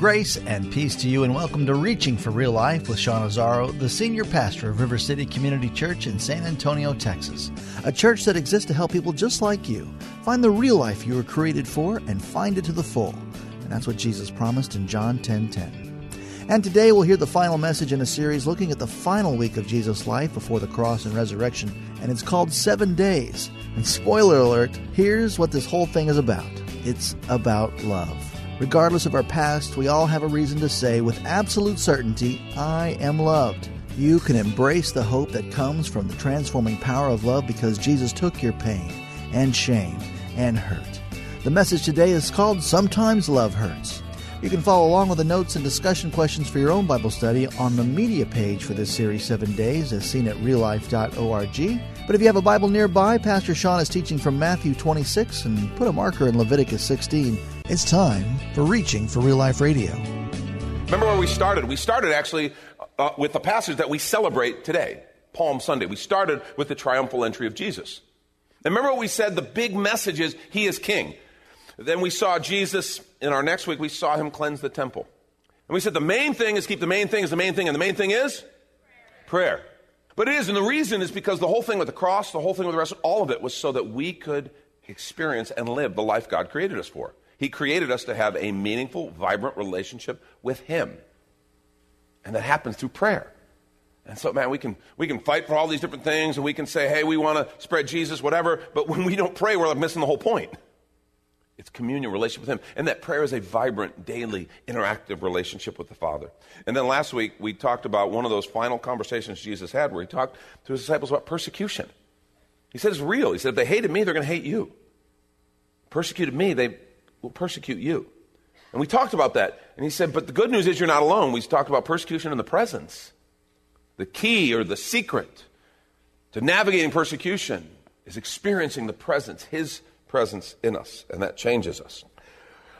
Grace and peace to you, and welcome to Reaching for Real Life with Sean Azzaro, the senior pastor of River City Community Church in San Antonio, Texas. A church that exists to help people just like you find the real life you were created for and find it to the full. And that's what Jesus promised in John 10 10. And today we'll hear the final message in a series looking at the final week of Jesus' life before the cross and resurrection, and it's called Seven Days. And spoiler alert, here's what this whole thing is about it's about love. Regardless of our past, we all have a reason to say with absolute certainty, I am loved. You can embrace the hope that comes from the transforming power of love because Jesus took your pain and shame and hurt. The message today is called Sometimes Love Hurts. You can follow along with the notes and discussion questions for your own Bible study on the media page for this series, Seven Days, as seen at reallife.org. But if you have a Bible nearby, Pastor Sean is teaching from Matthew 26 and put a marker in Leviticus 16. It's time for Reaching for Real Life Radio. Remember where we started? We started actually uh, with the passage that we celebrate today, Palm Sunday. We started with the triumphal entry of Jesus. And remember what we said? The big message is He is King. Then we saw Jesus, in our next week, we saw Him cleanse the temple. And we said the main thing is keep the main thing is the main thing, and the main thing is prayer. prayer. But it is, and the reason is because the whole thing with the cross, the whole thing with the rest, all of it was so that we could experience and live the life God created us for. He created us to have a meaningful, vibrant relationship with Him. And that happens through prayer. And so, man, we can, we can fight for all these different things and we can say, hey, we want to spread Jesus, whatever. But when we don't pray, we're like missing the whole point. It's communion, relationship with Him. And that prayer is a vibrant, daily, interactive relationship with the Father. And then last week, we talked about one of those final conversations Jesus had where He talked to His disciples about persecution. He said it's real. He said, if they hated me, they're going to hate you. Persecuted me, they will persecute you. And we talked about that. And he said, but the good news is you're not alone. We talked about persecution in the presence. The key or the secret to navigating persecution is experiencing the presence, his presence in us, and that changes us.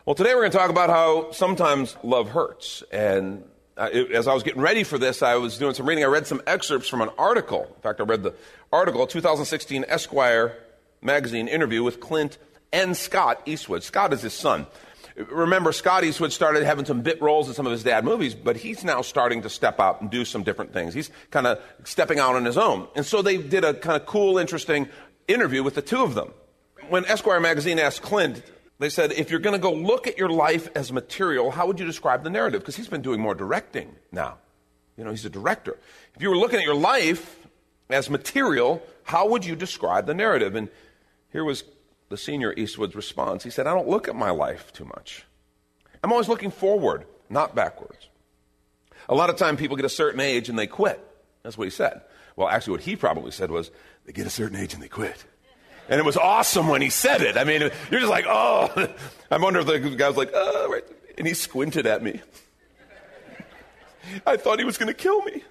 Well, today we're going to talk about how sometimes love hurts. And as I was getting ready for this, I was doing some reading. I read some excerpts from an article. In fact, I read the article, 2016 Esquire magazine interview with Clint and Scott Eastwood. Scott is his son. Remember, Scott Eastwood started having some bit roles in some of his dad movies, but he's now starting to step out and do some different things. He's kind of stepping out on his own. And so they did a kind of cool, interesting interview with the two of them. When Esquire magazine asked Clint, they said, if you're going to go look at your life as material, how would you describe the narrative? Because he's been doing more directing now. You know, he's a director. If you were looking at your life as material, how would you describe the narrative? And here was the senior Eastwood's response. He said, I don't look at my life too much. I'm always looking forward, not backwards. A lot of time people get a certain age and they quit. That's what he said. Well, actually, what he probably said was, they get a certain age and they quit. And it was awesome when he said it. I mean, you're just like, oh. I wonder if the guy was like, oh, right. And he squinted at me. I thought he was going to kill me.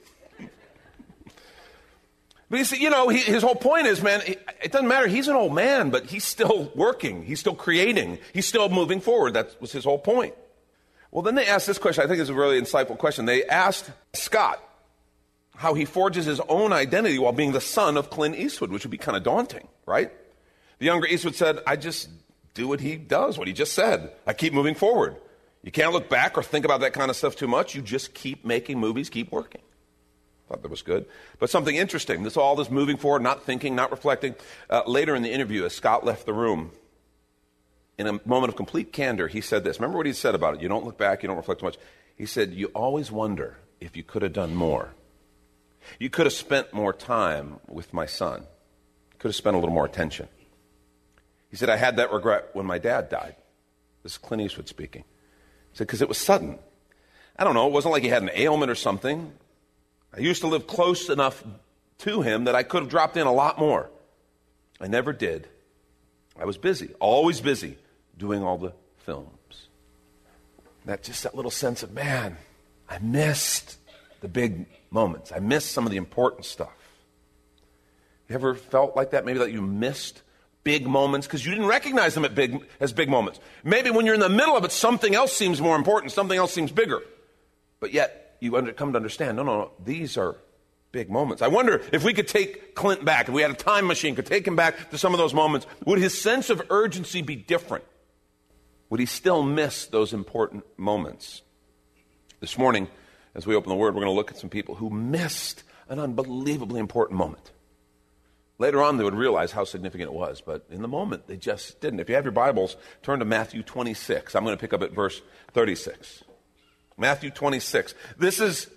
But you know, he, his whole point is, man, it doesn't matter. He's an old man, but he's still working. He's still creating. He's still moving forward. That was his whole point. Well, then they asked this question. I think it's a really insightful question. They asked Scott how he forges his own identity while being the son of Clint Eastwood, which would be kind of daunting, right? The younger Eastwood said, I just do what he does, what he just said. I keep moving forward. You can't look back or think about that kind of stuff too much. You just keep making movies, keep working. Thought that was good. But something interesting. This all this moving forward, not thinking, not reflecting. Uh, later in the interview, as Scott left the room, in a moment of complete candor, he said this. Remember what he said about it? You don't look back, you don't reflect too much. He said, You always wonder if you could have done more. You could have spent more time with my son. You could have spent a little more attention. He said, I had that regret when my dad died. This is Clint Eastwood speaking. He said, because it was sudden. I don't know, it wasn't like he had an ailment or something. I used to live close enough to him that I could have dropped in a lot more. I never did. I was busy, always busy, doing all the films. That just that little sense of, man, I missed the big moments. I missed some of the important stuff. You ever felt like that? Maybe that you missed big moments because you didn't recognize them big, as big moments. Maybe when you're in the middle of it, something else seems more important, something else seems bigger. But yet, you under, come to understand no, no, no, these are big moments. I wonder if we could take Clint back, if we had a time machine, could take him back to some of those moments, would his sense of urgency be different? Would he still miss those important moments? This morning, as we open the Word, we're going to look at some people who missed an unbelievably important moment. Later on, they would realize how significant it was, but in the moment, they just didn't. If you have your Bibles, turn to Matthew 26. I'm going to pick up at verse 36. Matthew 26. This is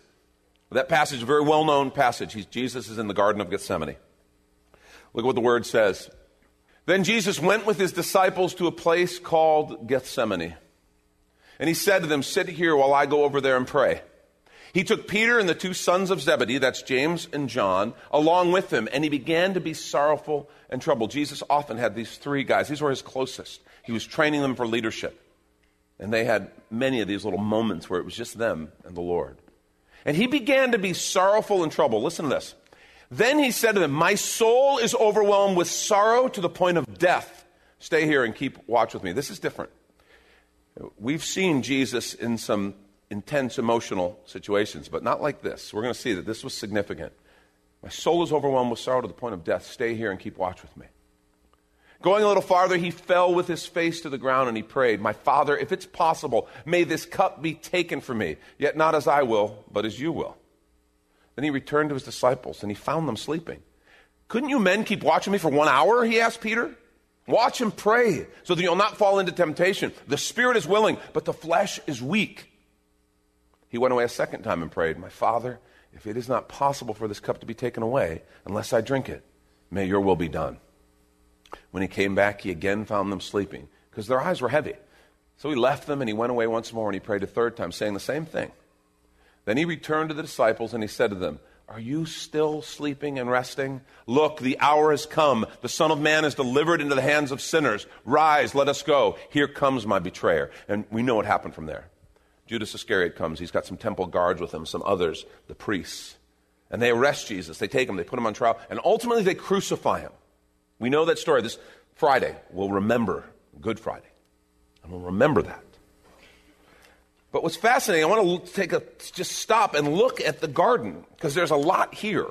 that passage, a very well known passage. He's, Jesus is in the Garden of Gethsemane. Look at what the word says. Then Jesus went with his disciples to a place called Gethsemane. And he said to them, Sit here while I go over there and pray. He took Peter and the two sons of Zebedee, that's James and John, along with him, and he began to be sorrowful and troubled. Jesus often had these three guys, these were his closest. He was training them for leadership. And they had many of these little moments where it was just them and the Lord. And he began to be sorrowful and troubled. Listen to this. Then he said to them, My soul is overwhelmed with sorrow to the point of death. Stay here and keep watch with me. This is different. We've seen Jesus in some intense emotional situations, but not like this. We're going to see that this was significant. My soul is overwhelmed with sorrow to the point of death. Stay here and keep watch with me. Going a little farther, he fell with his face to the ground and he prayed, My Father, if it's possible, may this cup be taken from me, yet not as I will, but as you will. Then he returned to his disciples and he found them sleeping. Couldn't you men keep watching me for one hour? He asked Peter. Watch and pray so that you'll not fall into temptation. The spirit is willing, but the flesh is weak. He went away a second time and prayed, My Father, if it is not possible for this cup to be taken away unless I drink it, may your will be done. When he came back, he again found them sleeping because their eyes were heavy. So he left them and he went away once more and he prayed a third time, saying the same thing. Then he returned to the disciples and he said to them, Are you still sleeping and resting? Look, the hour has come. The Son of Man is delivered into the hands of sinners. Rise, let us go. Here comes my betrayer. And we know what happened from there. Judas Iscariot comes. He's got some temple guards with him, some others, the priests. And they arrest Jesus. They take him, they put him on trial, and ultimately they crucify him. We know that story. This Friday, we'll remember Good Friday. And we'll remember that. But what's fascinating, I want to take a just stop and look at the garden because there's a lot here.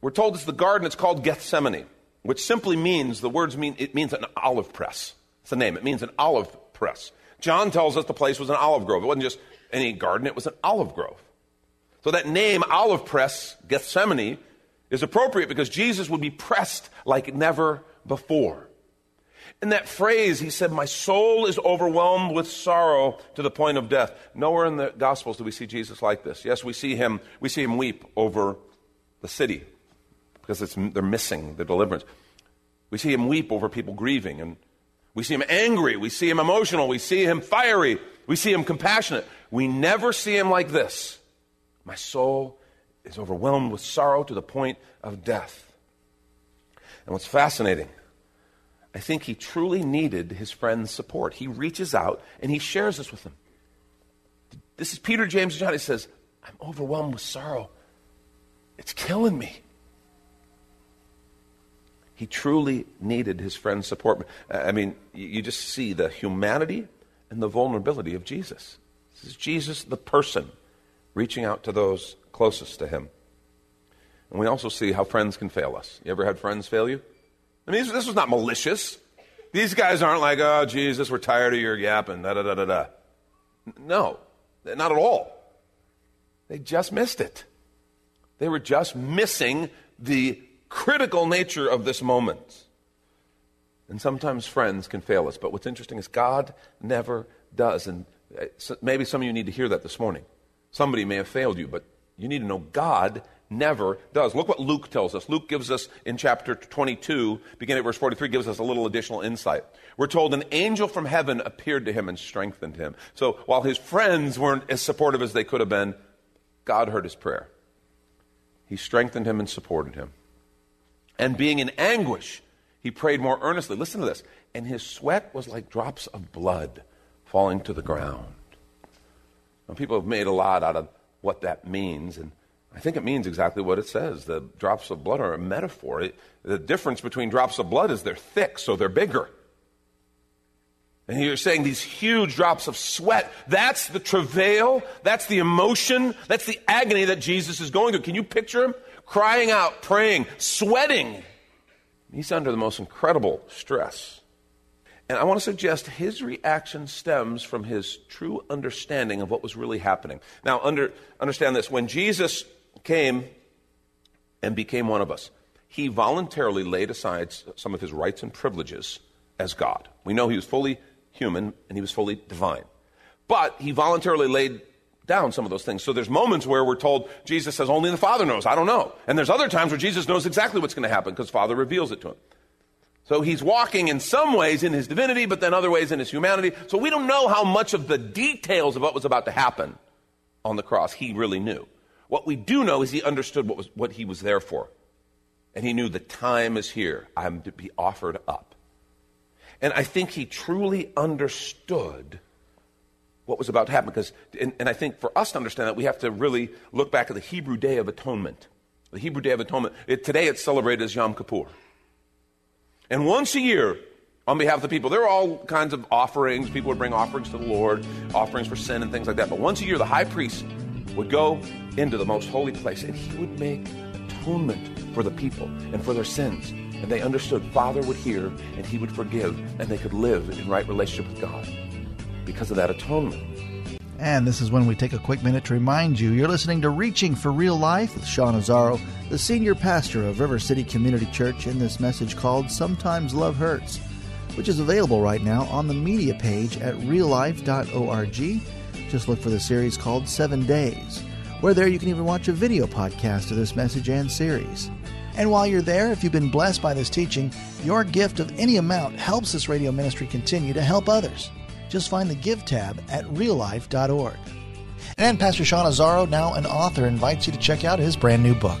We're told it's the garden, it's called Gethsemane, which simply means the words mean it means an olive press. It's the name. It means an olive press. John tells us the place was an olive grove. It wasn't just any garden, it was an olive grove. So that name, olive press, Gethsemane, is appropriate because Jesus would be pressed like never before. In that phrase, he said, My soul is overwhelmed with sorrow to the point of death. Nowhere in the Gospels do we see Jesus like this. Yes, we see him, we see him weep over the city because they're missing the deliverance. We see him weep over people grieving, and we see him angry. We see him emotional. We see him fiery. We see him compassionate. We never see him like this. My soul is overwhelmed with sorrow to the point of death. And what's fascinating, I think he truly needed his friend's support. He reaches out and he shares this with them. This is Peter, James, and John. He says, I'm overwhelmed with sorrow. It's killing me. He truly needed his friend's support. I mean, you just see the humanity and the vulnerability of Jesus. This is Jesus, the person, reaching out to those closest to him. And we also see how friends can fail us. You ever had friends fail you? I mean, this, was not malicious. These guys aren't like, oh, Jesus, we're tired of your yapping, da da da da da. No, not at all. They just missed it. They were just missing the critical nature of this moment. And sometimes friends can fail us, but what's interesting is God never does. And uh, maybe some of you need to hear that this morning. Somebody may have failed you, but you need to know God never does. Look what Luke tells us. Luke gives us in chapter 22, beginning at verse 43, gives us a little additional insight. We're told an angel from heaven appeared to him and strengthened him. So while his friends weren't as supportive as they could have been, God heard his prayer. He strengthened him and supported him. And being in anguish, He prayed more earnestly. Listen to this. And his sweat was like drops of blood falling to the ground. People have made a lot out of what that means, and I think it means exactly what it says. The drops of blood are a metaphor. It, the difference between drops of blood is they're thick, so they're bigger. And you're saying these huge drops of sweat, that's the travail, that's the emotion, that's the agony that Jesus is going through. Can you picture him? Crying out, praying, sweating. He's under the most incredible stress. And I want to suggest his reaction stems from his true understanding of what was really happening. Now, under, understand this when Jesus came and became one of us, he voluntarily laid aside some of his rights and privileges as God. We know he was fully human and he was fully divine. But he voluntarily laid down some of those things. So there's moments where we're told Jesus says only the Father knows. I don't know. And there's other times where Jesus knows exactly what's going to happen because Father reveals it to him. So he's walking in some ways in his divinity, but then other ways in his humanity. So we don't know how much of the details of what was about to happen on the cross he really knew. What we do know is he understood what, was, what he was there for. And he knew the time is here. I'm to be offered up. And I think he truly understood what was about to happen. Because, and, and I think for us to understand that, we have to really look back at the Hebrew Day of Atonement. The Hebrew Day of Atonement. It, today it's celebrated as Yom Kippur. And once a year, on behalf of the people, there are all kinds of offerings. People would bring offerings to the Lord, offerings for sin and things like that. But once a year, the high priest would go into the most holy place and he would make atonement for the people and for their sins. And they understood Father would hear and he would forgive and they could live in right relationship with God because of that atonement. And this is when we take a quick minute to remind you you're listening to Reaching for Real Life with Sean Azzaro, the senior pastor of River City Community Church, in this message called Sometimes Love Hurts, which is available right now on the media page at reallife.org. Just look for the series called Seven Days, where there you can even watch a video podcast of this message and series. And while you're there, if you've been blessed by this teaching, your gift of any amount helps this radio ministry continue to help others. Just find the Give tab at reallife.org. And Pastor Sean Azzaro, now an author, invites you to check out his brand new book.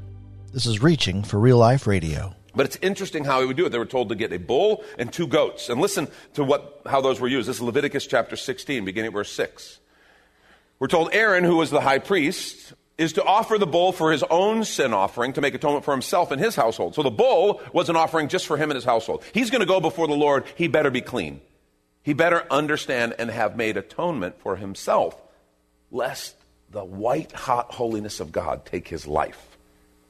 This is Reaching for Real Life Radio. But it's interesting how he would do it. They were told to get a bull and two goats. And listen to what, how those were used. This is Leviticus chapter 16, beginning at verse 6. We're told Aaron, who was the high priest, is to offer the bull for his own sin offering to make atonement for himself and his household. So the bull was an offering just for him and his household. He's going to go before the Lord. He better be clean. He better understand and have made atonement for himself, lest the white hot holiness of God take his life.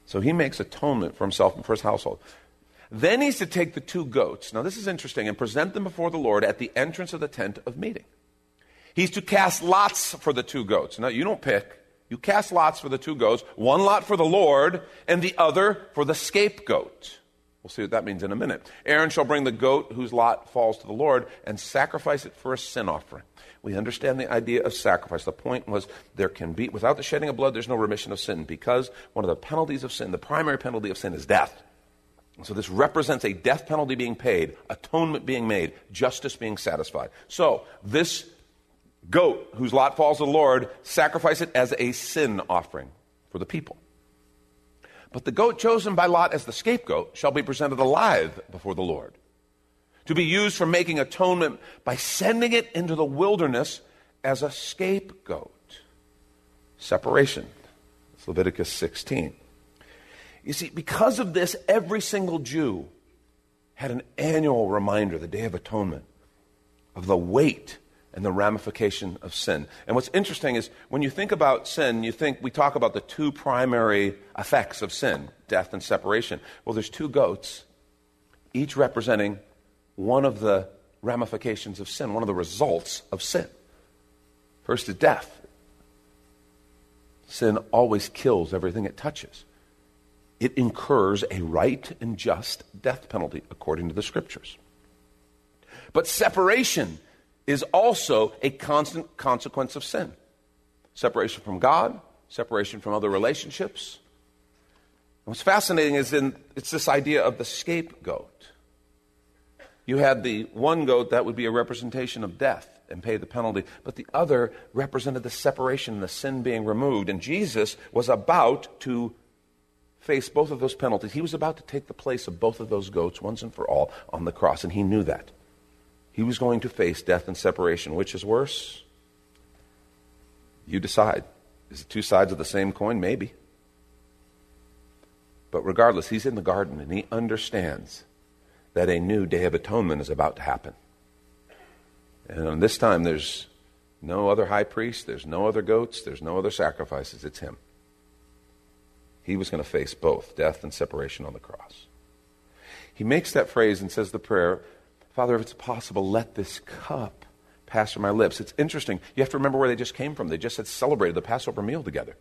So he makes atonement for himself and for his household. Then he's to take the two goats. Now, this is interesting, and present them before the Lord at the entrance of the tent of meeting. He's to cast lots for the two goats. Now, you don't pick. You cast lots for the two goats, one lot for the Lord, and the other for the scapegoat. We'll see what that means in a minute. Aaron shall bring the goat whose lot falls to the Lord and sacrifice it for a sin offering. We understand the idea of sacrifice. The point was there can be, without the shedding of blood, there's no remission of sin because one of the penalties of sin, the primary penalty of sin, is death. So this represents a death penalty being paid, atonement being made, justice being satisfied. So this goat whose lot falls to the Lord, sacrifice it as a sin offering for the people. But the goat chosen by Lot as the scapegoat shall be presented alive before the Lord to be used for making atonement by sending it into the wilderness as a scapegoat. Separation. Leviticus 16. You see, because of this, every single Jew had an annual reminder, the Day of Atonement, of the weight and the ramification of sin. And what's interesting is when you think about sin, you think we talk about the two primary effects of sin death and separation. Well, there's two goats, each representing one of the ramifications of sin, one of the results of sin. First is death. Sin always kills everything it touches. It incurs a right and just death penalty, according to the scriptures. But separation is also a constant consequence of sin separation from God, separation from other relationships. What's fascinating is in, it's this idea of the scapegoat. You had the one goat that would be a representation of death and pay the penalty, but the other represented the separation, and the sin being removed. And Jesus was about to face both of those penalties. He was about to take the place of both of those goats once and for all on the cross, and he knew that. He was going to face death and separation. Which is worse? You decide. Is it two sides of the same coin? Maybe. But regardless, he's in the garden and he understands that a new day of atonement is about to happen. And this time, there's no other high priest, there's no other goats, there's no other sacrifices. It's him. He was going to face both death and separation on the cross. He makes that phrase and says the prayer Father, if it's possible, let this cup pass from my lips. It's interesting. You have to remember where they just came from. They just had celebrated the Passover meal together.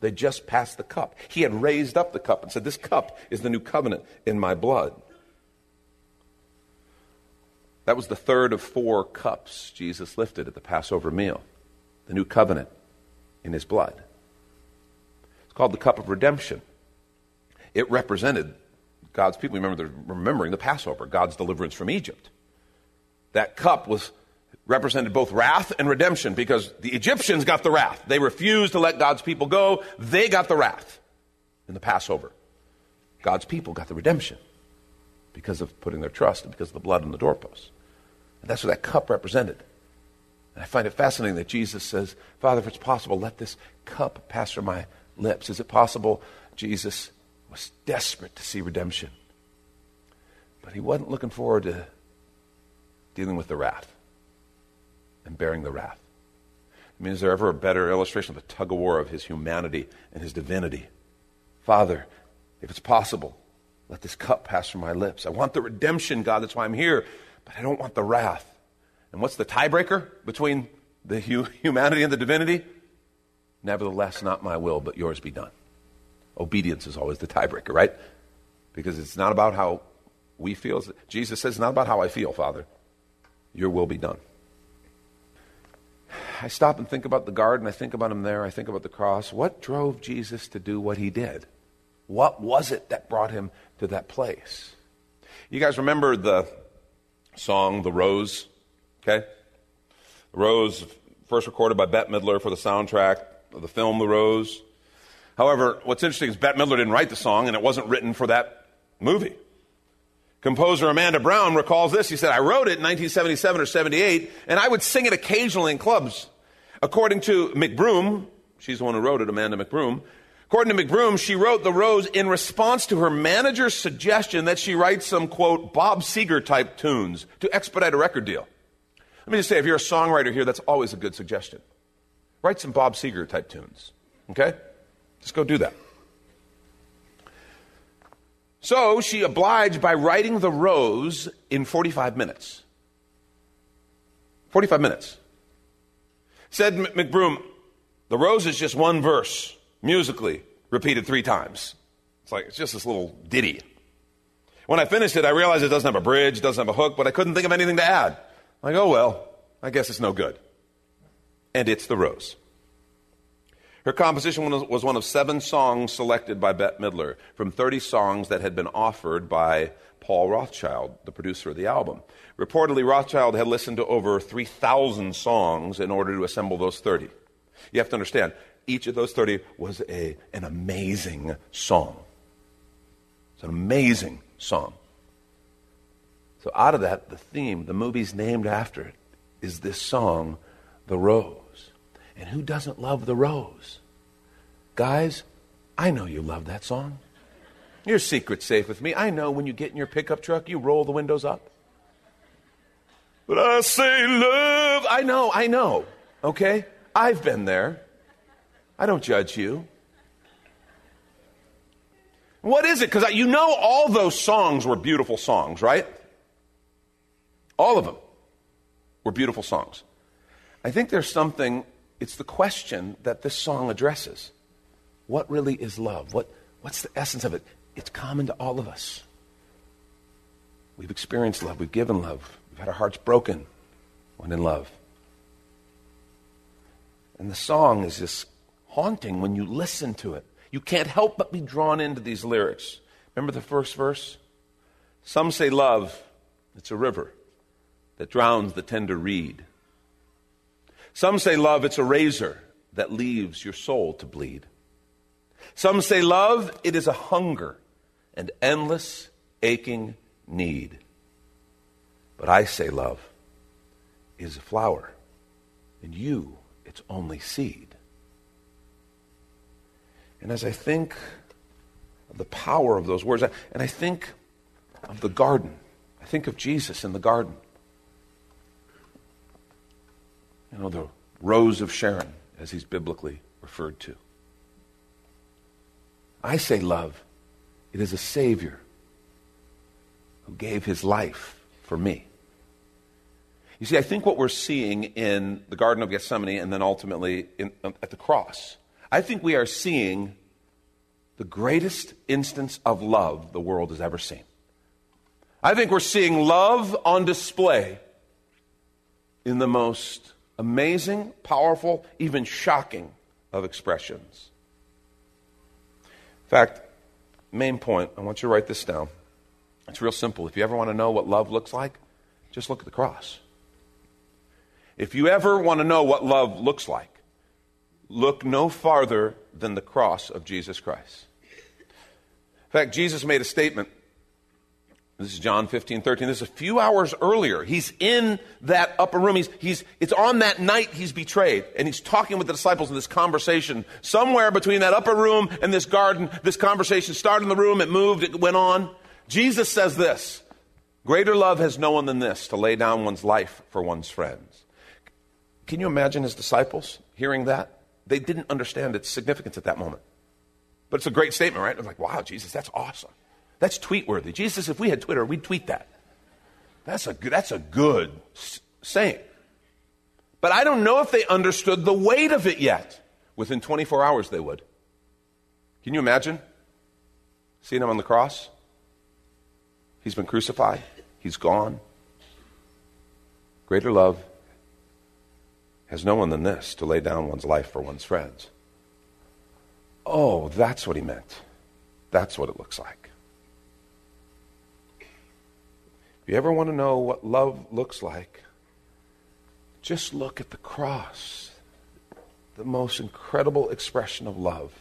They just passed the cup. He had raised up the cup and said, This cup is the new covenant in my blood. That was the third of four cups Jesus lifted at the Passover meal, the new covenant in his blood. It's called the cup of redemption. It represented God's people. Remember, they're remembering the Passover, God's deliverance from Egypt. That cup was represented both wrath and redemption because the Egyptians got the wrath. They refused to let God's people go. They got the wrath in the Passover. God's people got the redemption because of putting their trust and because of the blood on the doorpost. And that's what that cup represented. And I find it fascinating that Jesus says, Father, if it's possible, let this cup pass from my lips. Is it possible? Jesus was desperate to see redemption. But he wasn't looking forward to dealing with the wrath and bearing the wrath. I mean, is there ever a better illustration of the tug of war of his humanity and his divinity? Father, if it's possible, let this cup pass from my lips. I want the redemption, God. That's why I'm here. But I don't want the wrath. And what's the tiebreaker between the hu- humanity and the divinity? Nevertheless, not my will, but yours be done. Obedience is always the tiebreaker, right? Because it's not about how we feel. Jesus says, it's not about how I feel, Father. Your will be done. I stop and think about the garden. I think about him there. I think about the cross. What drove Jesus to do what he did? What was it that brought him to that place? You guys remember the song, The Rose? Okay? The Rose, first recorded by Bette Midler for the soundtrack of the film The Rose. However, what's interesting is Bette Midler didn't write the song, and it wasn't written for that movie. Composer Amanda Brown recalls this. He said, I wrote it in 1977 or 78, and I would sing it occasionally in clubs. According to McBroom, she's the one who wrote it, Amanda McBroom. According to McBroom, she wrote The Rose in response to her manager's suggestion that she write some, quote, Bob Seger type tunes to expedite a record deal. Let me just say, if you're a songwriter here, that's always a good suggestion. Write some Bob Seger type tunes, okay? Just go do that. So she obliged by writing the rose in 45 minutes. 45 minutes. Said McBroom, the rose is just one verse, musically, repeated three times. It's like, it's just this little ditty. When I finished it, I realized it doesn't have a bridge, doesn't have a hook, but I couldn't think of anything to add. Like, oh well, I guess it's no good. And it's the rose. Her composition was one of seven songs selected by Bette Midler from 30 songs that had been offered by Paul Rothchild, the producer of the album. Reportedly, Rothchild had listened to over 3,000 songs in order to assemble those 30. You have to understand, each of those 30 was a, an amazing song. It's an amazing song. So, out of that, the theme, the movie's named after it, is this song, The Rose. And who doesn't love the rose? Guys, I know you love that song. Your secret's safe with me. I know when you get in your pickup truck, you roll the windows up. But I say love. I know, I know. Okay? I've been there. I don't judge you. What is it? Because you know all those songs were beautiful songs, right? All of them were beautiful songs. I think there's something, it's the question that this song addresses. What really is love? What, what's the essence of it? It's common to all of us. We've experienced love, we've given love, we've had our hearts broken when in love. And the song is just haunting when you listen to it. You can't help but be drawn into these lyrics. Remember the first verse? Some say love, it's a river that drowns the tender reed. Some say love, it's a razor that leaves your soul to bleed. Some say love, it is a hunger and endless aching need. But I say love is a flower, and you, its only seed. And as I think of the power of those words, and I think of the garden, I think of Jesus in the garden. You know, the rose of Sharon, as he's biblically referred to. I say love, it is a Savior who gave his life for me. You see, I think what we're seeing in the Garden of Gethsemane and then ultimately in, at the cross I think we are seeing the greatest instance of love the world has ever seen. I think we're seeing love on display in the most amazing, powerful, even shocking of expressions. In fact, main point, I want you to write this down. It's real simple. If you ever want to know what love looks like, just look at the cross. If you ever want to know what love looks like, look no farther than the cross of Jesus Christ. In fact, Jesus made a statement. This is John 15, 13. This is a few hours earlier. He's in that upper room. He's, he's, it's on that night he's betrayed. And he's talking with the disciples in this conversation. Somewhere between that upper room and this garden, this conversation started in the room, it moved, it went on. Jesus says this Greater love has no one than this, to lay down one's life for one's friends. Can you imagine his disciples hearing that? They didn't understand its significance at that moment. But it's a great statement, right? It's like, wow, Jesus, that's awesome. That's tweet worthy. Jesus, if we had Twitter, we'd tweet that. That's a good, that's a good saying. But I don't know if they understood the weight of it yet. Within 24 hours, they would. Can you imagine seeing him on the cross? He's been crucified, he's gone. Greater love has no one than this to lay down one's life for one's friends. Oh, that's what he meant. That's what it looks like. If you ever want to know what love looks like, just look at the cross. The most incredible expression of love.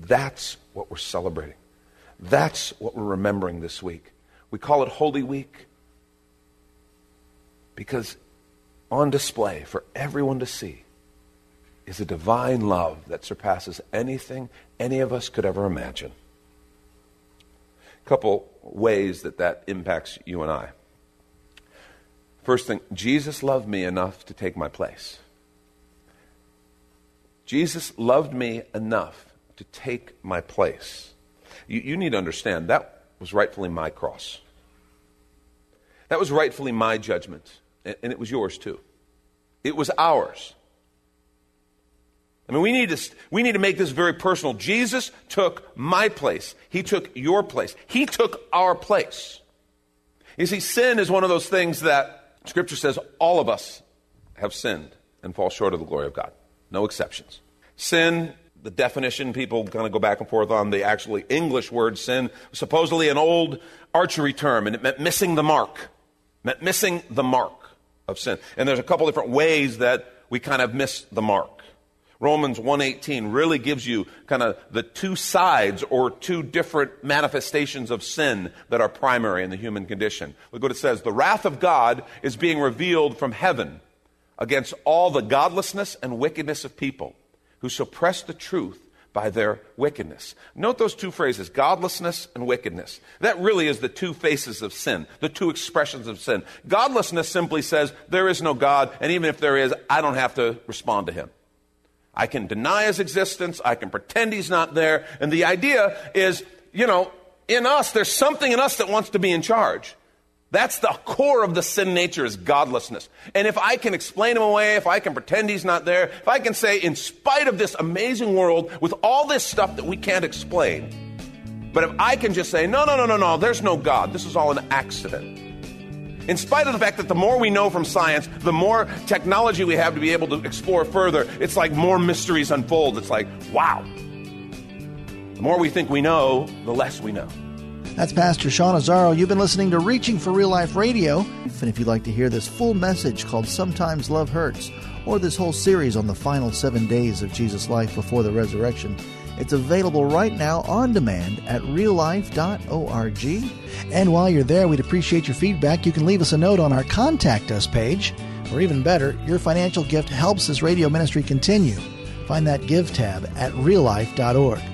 That's what we're celebrating. That's what we're remembering this week. We call it Holy Week because on display for everyone to see is a divine love that surpasses anything any of us could ever imagine. A couple ways that that impacts you and I. First thing, Jesus loved me enough to take my place. Jesus loved me enough to take my place. You, you, need to understand that was rightfully my cross. That was rightfully my judgment and it was yours too. It was ours. I mean, we need, to, we need to make this very personal. Jesus took my place. He took your place. He took our place. You see, sin is one of those things that Scripture says all of us have sinned and fall short of the glory of God. No exceptions. Sin, the definition, people kind of go back and forth on the actually English word sin, supposedly an old archery term, and it meant missing the mark. Meant missing the mark of sin. And there's a couple different ways that we kind of miss the mark. Romans 1:18 really gives you kind of the two sides or two different manifestations of sin that are primary in the human condition. Look what it says, "The wrath of God is being revealed from heaven against all the godlessness and wickedness of people who suppress the truth by their wickedness. Note those two phrases, godlessness and wickedness. That really is the two faces of sin, the two expressions of sin. Godlessness simply says, there is no God, and even if there is, I don't have to respond to him. I can deny his existence, I can pretend he's not there, and the idea is, you know, in us, there's something in us that wants to be in charge. That's the core of the sin nature is godlessness. And if I can explain him away, if I can pretend he's not there, if I can say, in spite of this amazing world with all this stuff that we can't explain, but if I can just say, no, no, no, no, no, there's no God, this is all an accident. In spite of the fact that the more we know from science, the more technology we have to be able to explore further, it's like more mysteries unfold. It's like, wow. The more we think we know, the less we know. That's Pastor Sean Azzaro. You've been listening to Reaching for Real Life Radio. And if you'd like to hear this full message called Sometimes Love Hurts, or this whole series on the final seven days of Jesus' life before the resurrection, it's available right now on demand at reallife.org. And while you're there, we'd appreciate your feedback. You can leave us a note on our Contact Us page, or even better, your financial gift helps this radio ministry continue. Find that Give tab at reallife.org.